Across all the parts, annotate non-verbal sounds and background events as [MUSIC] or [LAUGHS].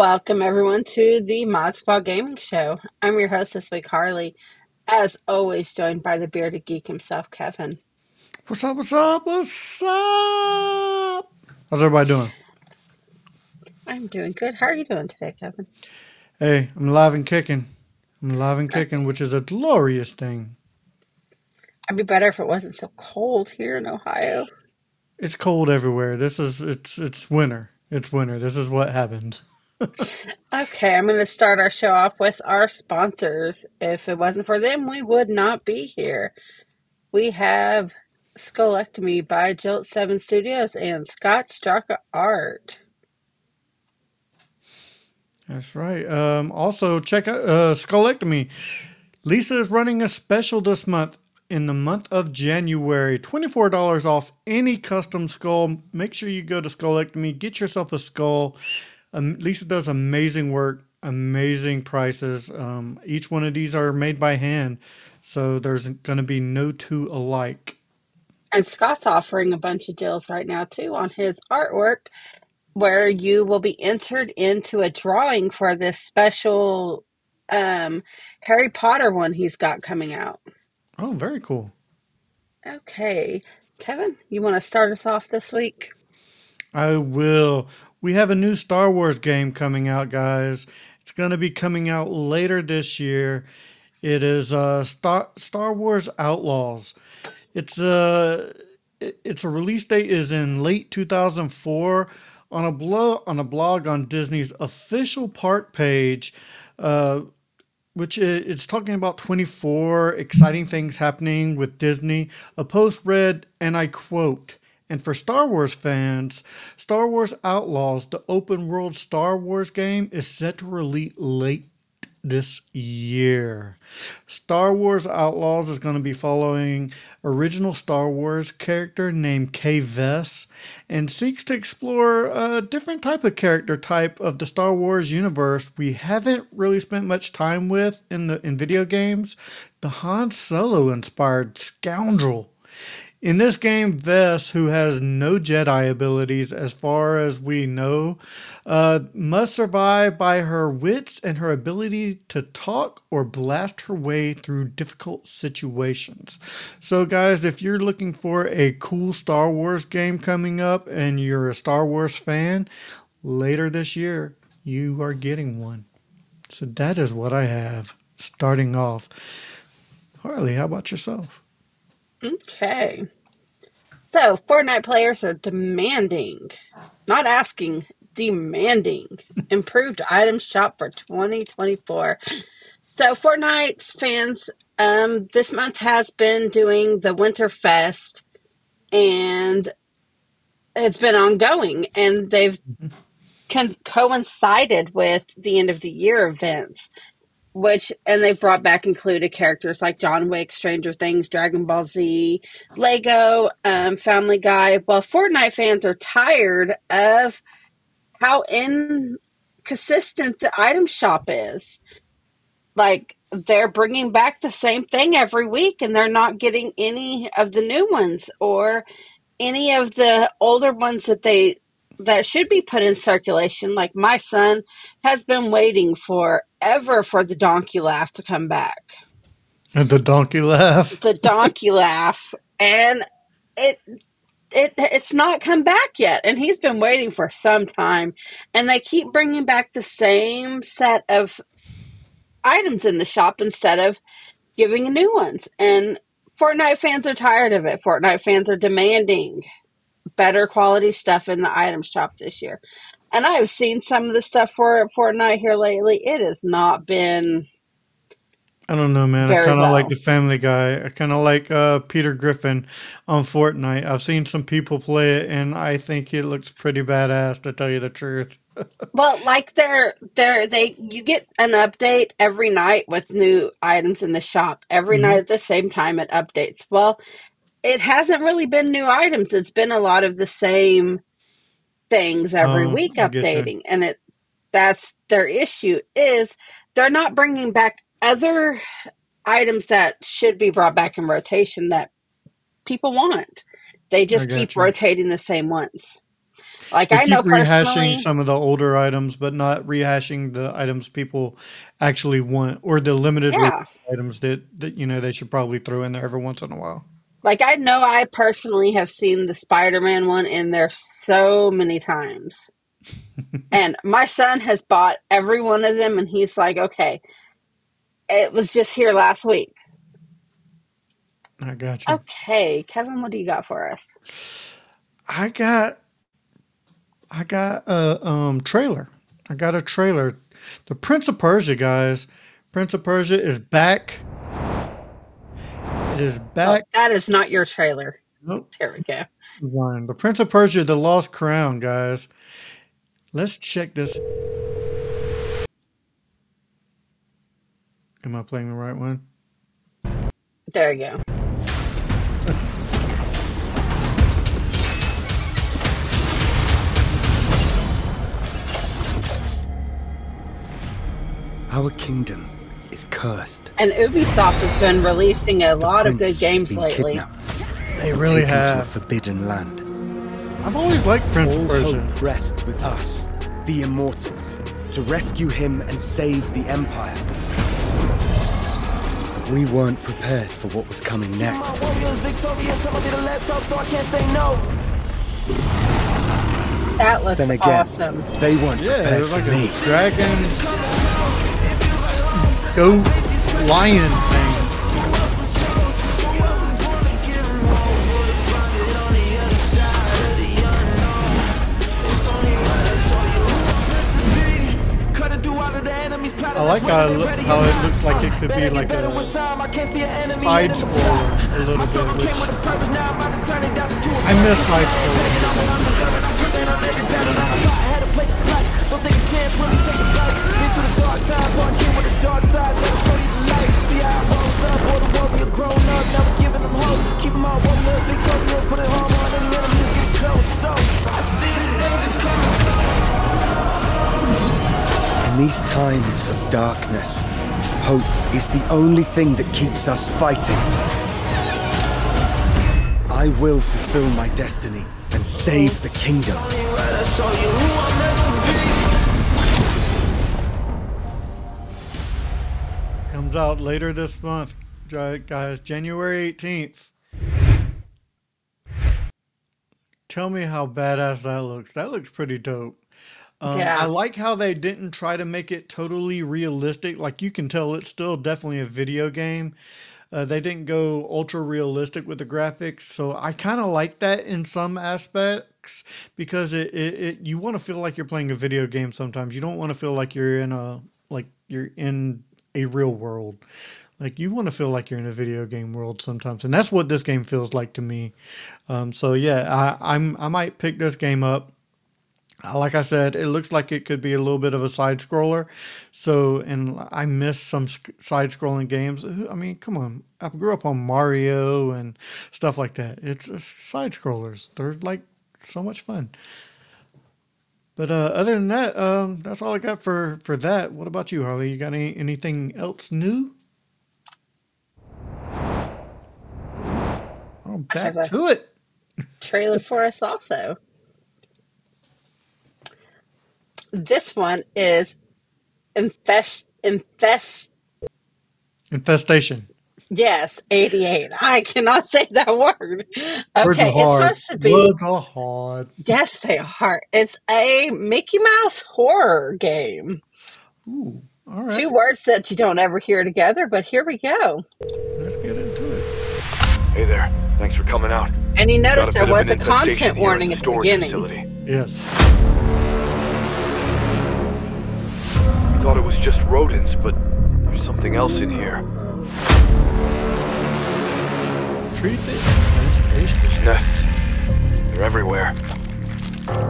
Welcome everyone to the Mod Squad Gaming Show. I'm your host this week, Harley. As always, joined by the bearded geek himself, Kevin. What's up? What's up? What's up? How's everybody doing? I'm doing good. How are you doing today, Kevin? Hey, I'm alive and kicking. I'm alive and kicking, which is a glorious thing. It'd be better if it wasn't so cold here in Ohio. It's cold everywhere. This is it's it's winter. It's winter. This is what happens. Okay, I'm going to start our show off with our sponsors. If it wasn't for them, we would not be here. We have Skulllectomy by Jilt 7 Studios and Scott Straka Art. That's right. Um, also, check out uh. Lisa is running a special this month. In the month of January, $24 off any custom skull. Make sure you go to Skulllectomy, get yourself a skull. Um, Lisa does amazing work, amazing prices. Um, each one of these are made by hand, so there's going to be no two alike. And Scott's offering a bunch of deals right now, too, on his artwork, where you will be entered into a drawing for this special um, Harry Potter one he's got coming out. Oh, very cool. Okay. Kevin, you want to start us off this week? I will. We have a new Star Wars game coming out, guys. It's going to be coming out later this year. It is uh, Star Star Wars Outlaws. It's a its a release date is in late 2004 on a blog on a blog on Disney's official park page. Uh, which it's talking about 24 exciting things happening with Disney. A post read, and I quote, and for Star Wars fans, Star Wars Outlaws, the open world Star Wars game, is set to release late this year. Star Wars Outlaws is going to be following original Star Wars character named Kay Vess and seeks to explore a different type of character type of the Star Wars universe we haven't really spent much time with in the in video games, the Han Solo inspired scoundrel in this game, Vess, who has no Jedi abilities as far as we know, uh, must survive by her wits and her ability to talk or blast her way through difficult situations. So, guys, if you're looking for a cool Star Wars game coming up and you're a Star Wars fan, later this year, you are getting one. So, that is what I have starting off. Harley, how about yourself? Okay. So, Fortnite players are demanding, not asking, demanding [LAUGHS] improved item shop for 2024. So, Fortnite's fans um, this month has been doing the Winter Fest, and it's been ongoing, and they've mm-hmm. con- coincided with the end of the year events which and they've brought back included characters like John Wick, Stranger Things, Dragon Ball Z, Lego, um, Family Guy. Well, Fortnite fans are tired of how inconsistent the item shop is. Like they're bringing back the same thing every week, and they're not getting any of the new ones or any of the older ones that they that should be put in circulation. Like my son has been waiting forever for the donkey laugh to come back. And the donkey laugh. The donkey [LAUGHS] laugh, and it it it's not come back yet, and he's been waiting for some time. And they keep bringing back the same set of items in the shop instead of giving new ones. And Fortnite fans are tired of it. Fortnite fans are demanding better quality stuff in the item shop this year. And I've seen some of the stuff for Fortnite here lately. It has not been. I don't know, man. I kind of well. like the Family Guy. I kind of like uh, Peter Griffin on Fortnite. I've seen some people play it, and I think it looks pretty badass. To tell you the truth. [LAUGHS] well, like they're they're they you get an update every night with new items in the shop. Every mm-hmm. night at the same time it updates. Well, it hasn't really been new items. It's been a lot of the same things every oh, week updating, and it that's their issue is they're not bringing back other items that should be brought back in rotation that people want. They just keep you. rotating the same ones. Like They I keep know rehashing some of the older items, but not rehashing the items people actually want or the limited yeah. items that, that you know they should probably throw in there every once in a while. Like I know I personally have seen the Spider-Man one in there so many times. [LAUGHS] And my son has bought every one of them and he's like, "Okay, it was just here last week." I got you. Okay, Kevin, what do you got for us? I got I got a um trailer. I got a trailer. The Prince of Persia, guys. Prince of Persia is back. It is Oh, that is not your trailer. Nope. There we go. One. The Prince of Persia, The Lost Crown, guys. Let's check this. Am I playing the right one? There you go. Our kingdom is cursed. And Ubisoft has been releasing a lot of good Prince has games been lately. kidnapped, They really taken to a have. forbidden land. I've always liked Prince All of Persia. hope rests with us, the Immortals, to rescue him and save the Empire. But we weren't prepared for what was coming next. Warriors victorious, I'ma be the last hope, so I can't say no. That looks Then again, awesome. they weren't Yeah, prepared it's for like me. a dragon, goat, lion thing. Cut it through all of the enemies plotting I like how it, whether look, they're ready how it looks like it could be like better a with time, I can't see an enemy side in scroller a little bit, which with a purpose, now I'm about to turn it down to a I miss side scrollers. I had to play the plot. Don't take a chance when we take a fight. Been through the dark times, so I came with the dark side. Better show you the light. See how it rolls up. The warrior grown up. Now we giving them hope. Keep them all warriors victorious. Put it home on get close. So I see the danger coming. In these times of darkness, hope is the only thing that keeps us fighting. I will fulfill my destiny and save the kingdom. Comes out later this month, guys, January 18th. Tell me how badass that looks. That looks pretty dope. Um, Yeah. I like how they didn't try to make it totally realistic. Like you can tell, it's still definitely a video game. Uh, they didn't go ultra realistic with the graphics, so I kind of like that in some aspects because it, it, it you want to feel like you're playing a video game. Sometimes you don't want to feel like you're in a like you're in a real world. Like you want to feel like you're in a video game world sometimes, and that's what this game feels like to me. Um, so yeah, I, I'm I might pick this game up. Uh, Like I said, it looks like it could be a little bit of a side scroller. So, and I miss some side scrolling games. I mean, come on. I grew up on Mario and stuff like that. It's, it's side scrollers. They're like so much fun. But uh, other than that, um, that's all I got for for that. What about you, Harley? You got any anything else new? Oh, back to it. trailer [LAUGHS] for us also. This one is infest infest Infestation. Yes, 88. I cannot say that word. Words Okay, are it's hard. supposed to be Words are hard. yes, they are. It's a Mickey Mouse horror game. Ooh, all right. Two words that you don't ever hear together, but here we go. Let's get into it. Hey there. Thanks for coming out. And you Got notice a there bit of was an a infestation content here in warning the at the storage beginning. facility. Yes. Thought it was just rodents, but there's something else in here. Treat the infestation. These nests. They're everywhere.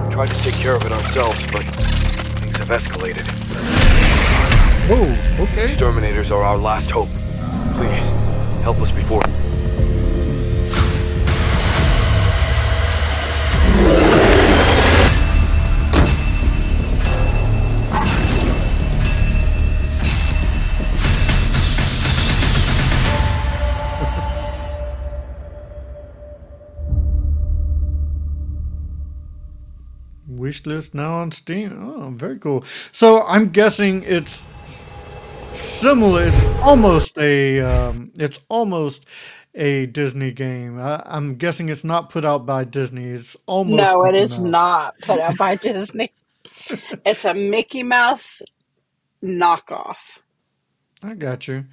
We Tried to take care of it ourselves, but things have escalated. Oh, okay. Exterminators are our last hope. Please, help us before. Wish list now on Steam. Oh, very cool. So I'm guessing it's similar. It's almost a. Um, it's almost a Disney game. I, I'm guessing it's not put out by Disney. It's almost No, it is Mickey Mouse. not put out by [LAUGHS] Disney. It's a Mickey Mouse knockoff. I got you.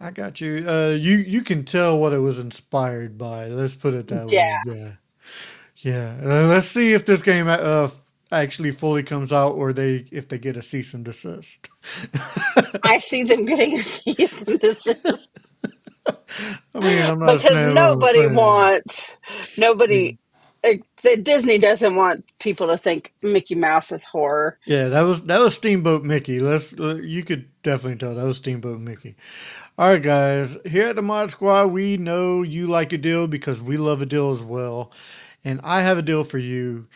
I got you. Uh, you you can tell what it was inspired by. Let's put it that way. Yeah. Yeah, yeah. Uh, let's see if this game uh actually fully comes out, or they if they get a cease and desist. [LAUGHS] I see them getting a cease and desist [LAUGHS] I mean, I'm not because saying what I'm nobody saying. wants nobody. the Disney doesn't want people to think Mickey Mouse is horror. yeah, that was that was Steamboat Mickey. Let's uh, you could definitely tell that was Steamboat Mickey. All right, guys. Here at the Mod Squad, we know you like a deal because we love a deal as well, and I have a deal for you.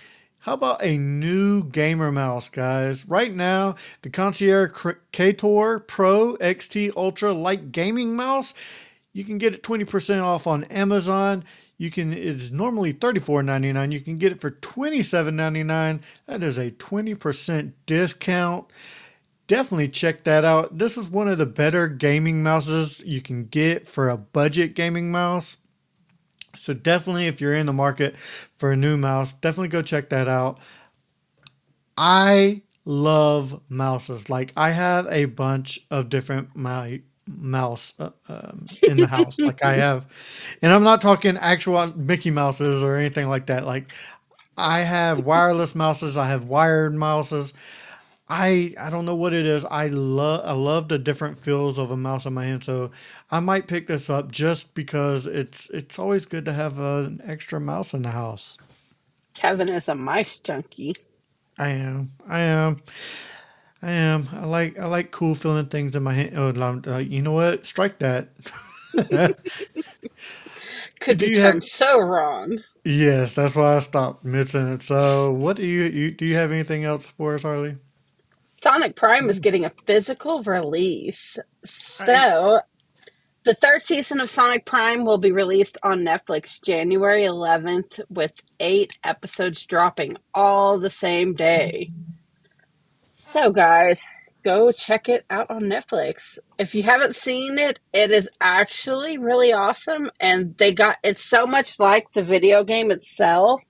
How about a new gamer mouse, guys? Right now, the Corsair Katar Pro XT Ultra Light Gaming Mouse, you can get it 20% off on Amazon. You can it's normally $34.99. You can get it for $27.99. That is a 20% discount. Definitely check that out. This is one of the better gaming mouses you can get for a budget gaming mouse. So definitely if you're in the market for a new mouse, definitely go check that out. I love mouses. Like I have a bunch of different my mouse uh, um, in the house. like I have, and I'm not talking actual Mickey Mouses or anything like that. Like I have wireless mouses. I have wired mouses. I I don't know what it is. I love I love the different feels of a mouse in my hand. So I might pick this up just because it's it's always good to have an extra mouse in the house. Kevin is a mice junkie. I am. I am. I am. I like I like cool feeling things in my hand. Oh, uh, you know what? Strike that. [LAUGHS] Could do be you have? turned so wrong. Yes, that's why I stopped mid sentence. So, what do you, you do? You have anything else for us, Harley? Sonic Prime is getting a physical release. So, the third season of Sonic Prime will be released on Netflix January 11th, with eight episodes dropping all the same day. So, guys, go check it out on Netflix. If you haven't seen it, it is actually really awesome. And they got it's so much like the video game itself.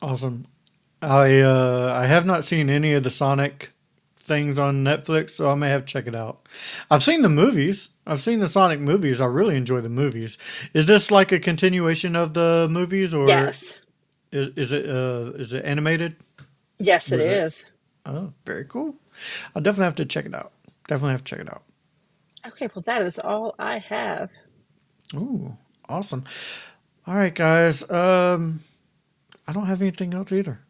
awesome. I uh I have not seen any of the Sonic things on Netflix, so I may have to check it out. I've seen the movies. I've seen the Sonic movies. I really enjoy the movies. Is this like a continuation of the movies, or Yes. is is it uh is it animated? Yes, it is. Oh, very cool. I'll definitely have to check it out. Definitely have to check it out. Okay, well, that is all I have. Ooh, awesome. All right, guys. Um, I don't have anything else either.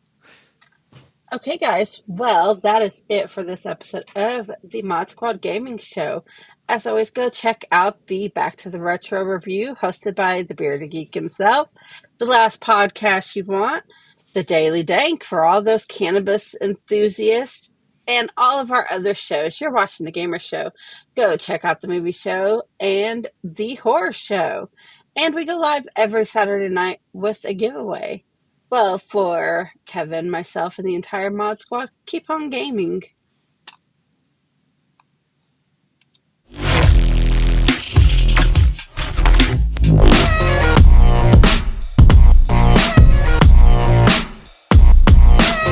Okay, guys. Well, that is it for this episode of the Mod Squad Gaming Show. As always, go check out the Back to the Retro review hosted by the Bearded Geek himself, the last podcast you want, the Daily Dank for all those cannabis enthusiasts, and all of our other shows. You're watching the Gamer Show. Go check out the movie show and the horror show. And we go live every Saturday night with a giveaway. Well, for Kevin, myself, and the entire Mod Squad, keep on gaming.